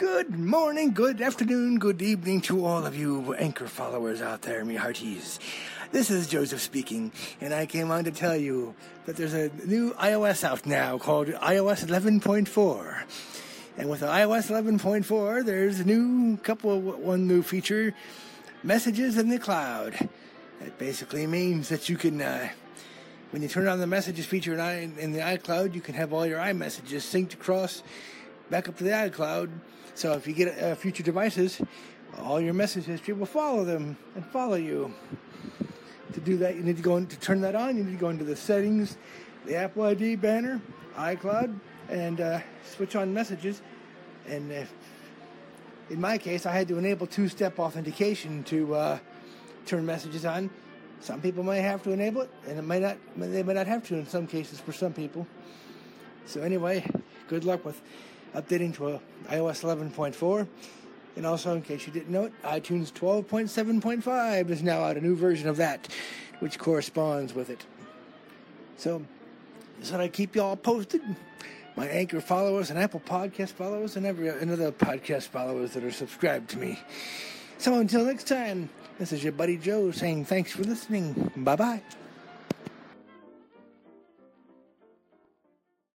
Good morning, good afternoon, good evening to all of you anchor followers out there, me hearties. This is Joseph speaking, and I came on to tell you that there's a new iOS out now called iOS 11.4. And with iOS 11.4, there's a new couple of one new feature, messages in the cloud. That basically means that you can, uh, when you turn on the messages feature in, in the iCloud, you can have all your iMessages synced across back up to the iCloud. So if you get uh, future devices, all your message history will follow them and follow you. To do that, you need to go in, to turn that on. You need to go into the settings, the Apple ID banner, iCloud, and uh, switch on messages. And if, in my case, I had to enable two-step authentication to uh, turn messages on. Some people might have to enable it, and it might not. They might not have to in some cases for some people. So anyway, good luck with updating to iOS 11.4. And also, in case you didn't know it, iTunes 12.7.5 is now out, a new version of that, which corresponds with it. So, so I keep you all posted. My Anchor followers and Apple Podcast followers and every another podcast followers that are subscribed to me. So until next time, this is your buddy Joe saying thanks for listening. Bye bye.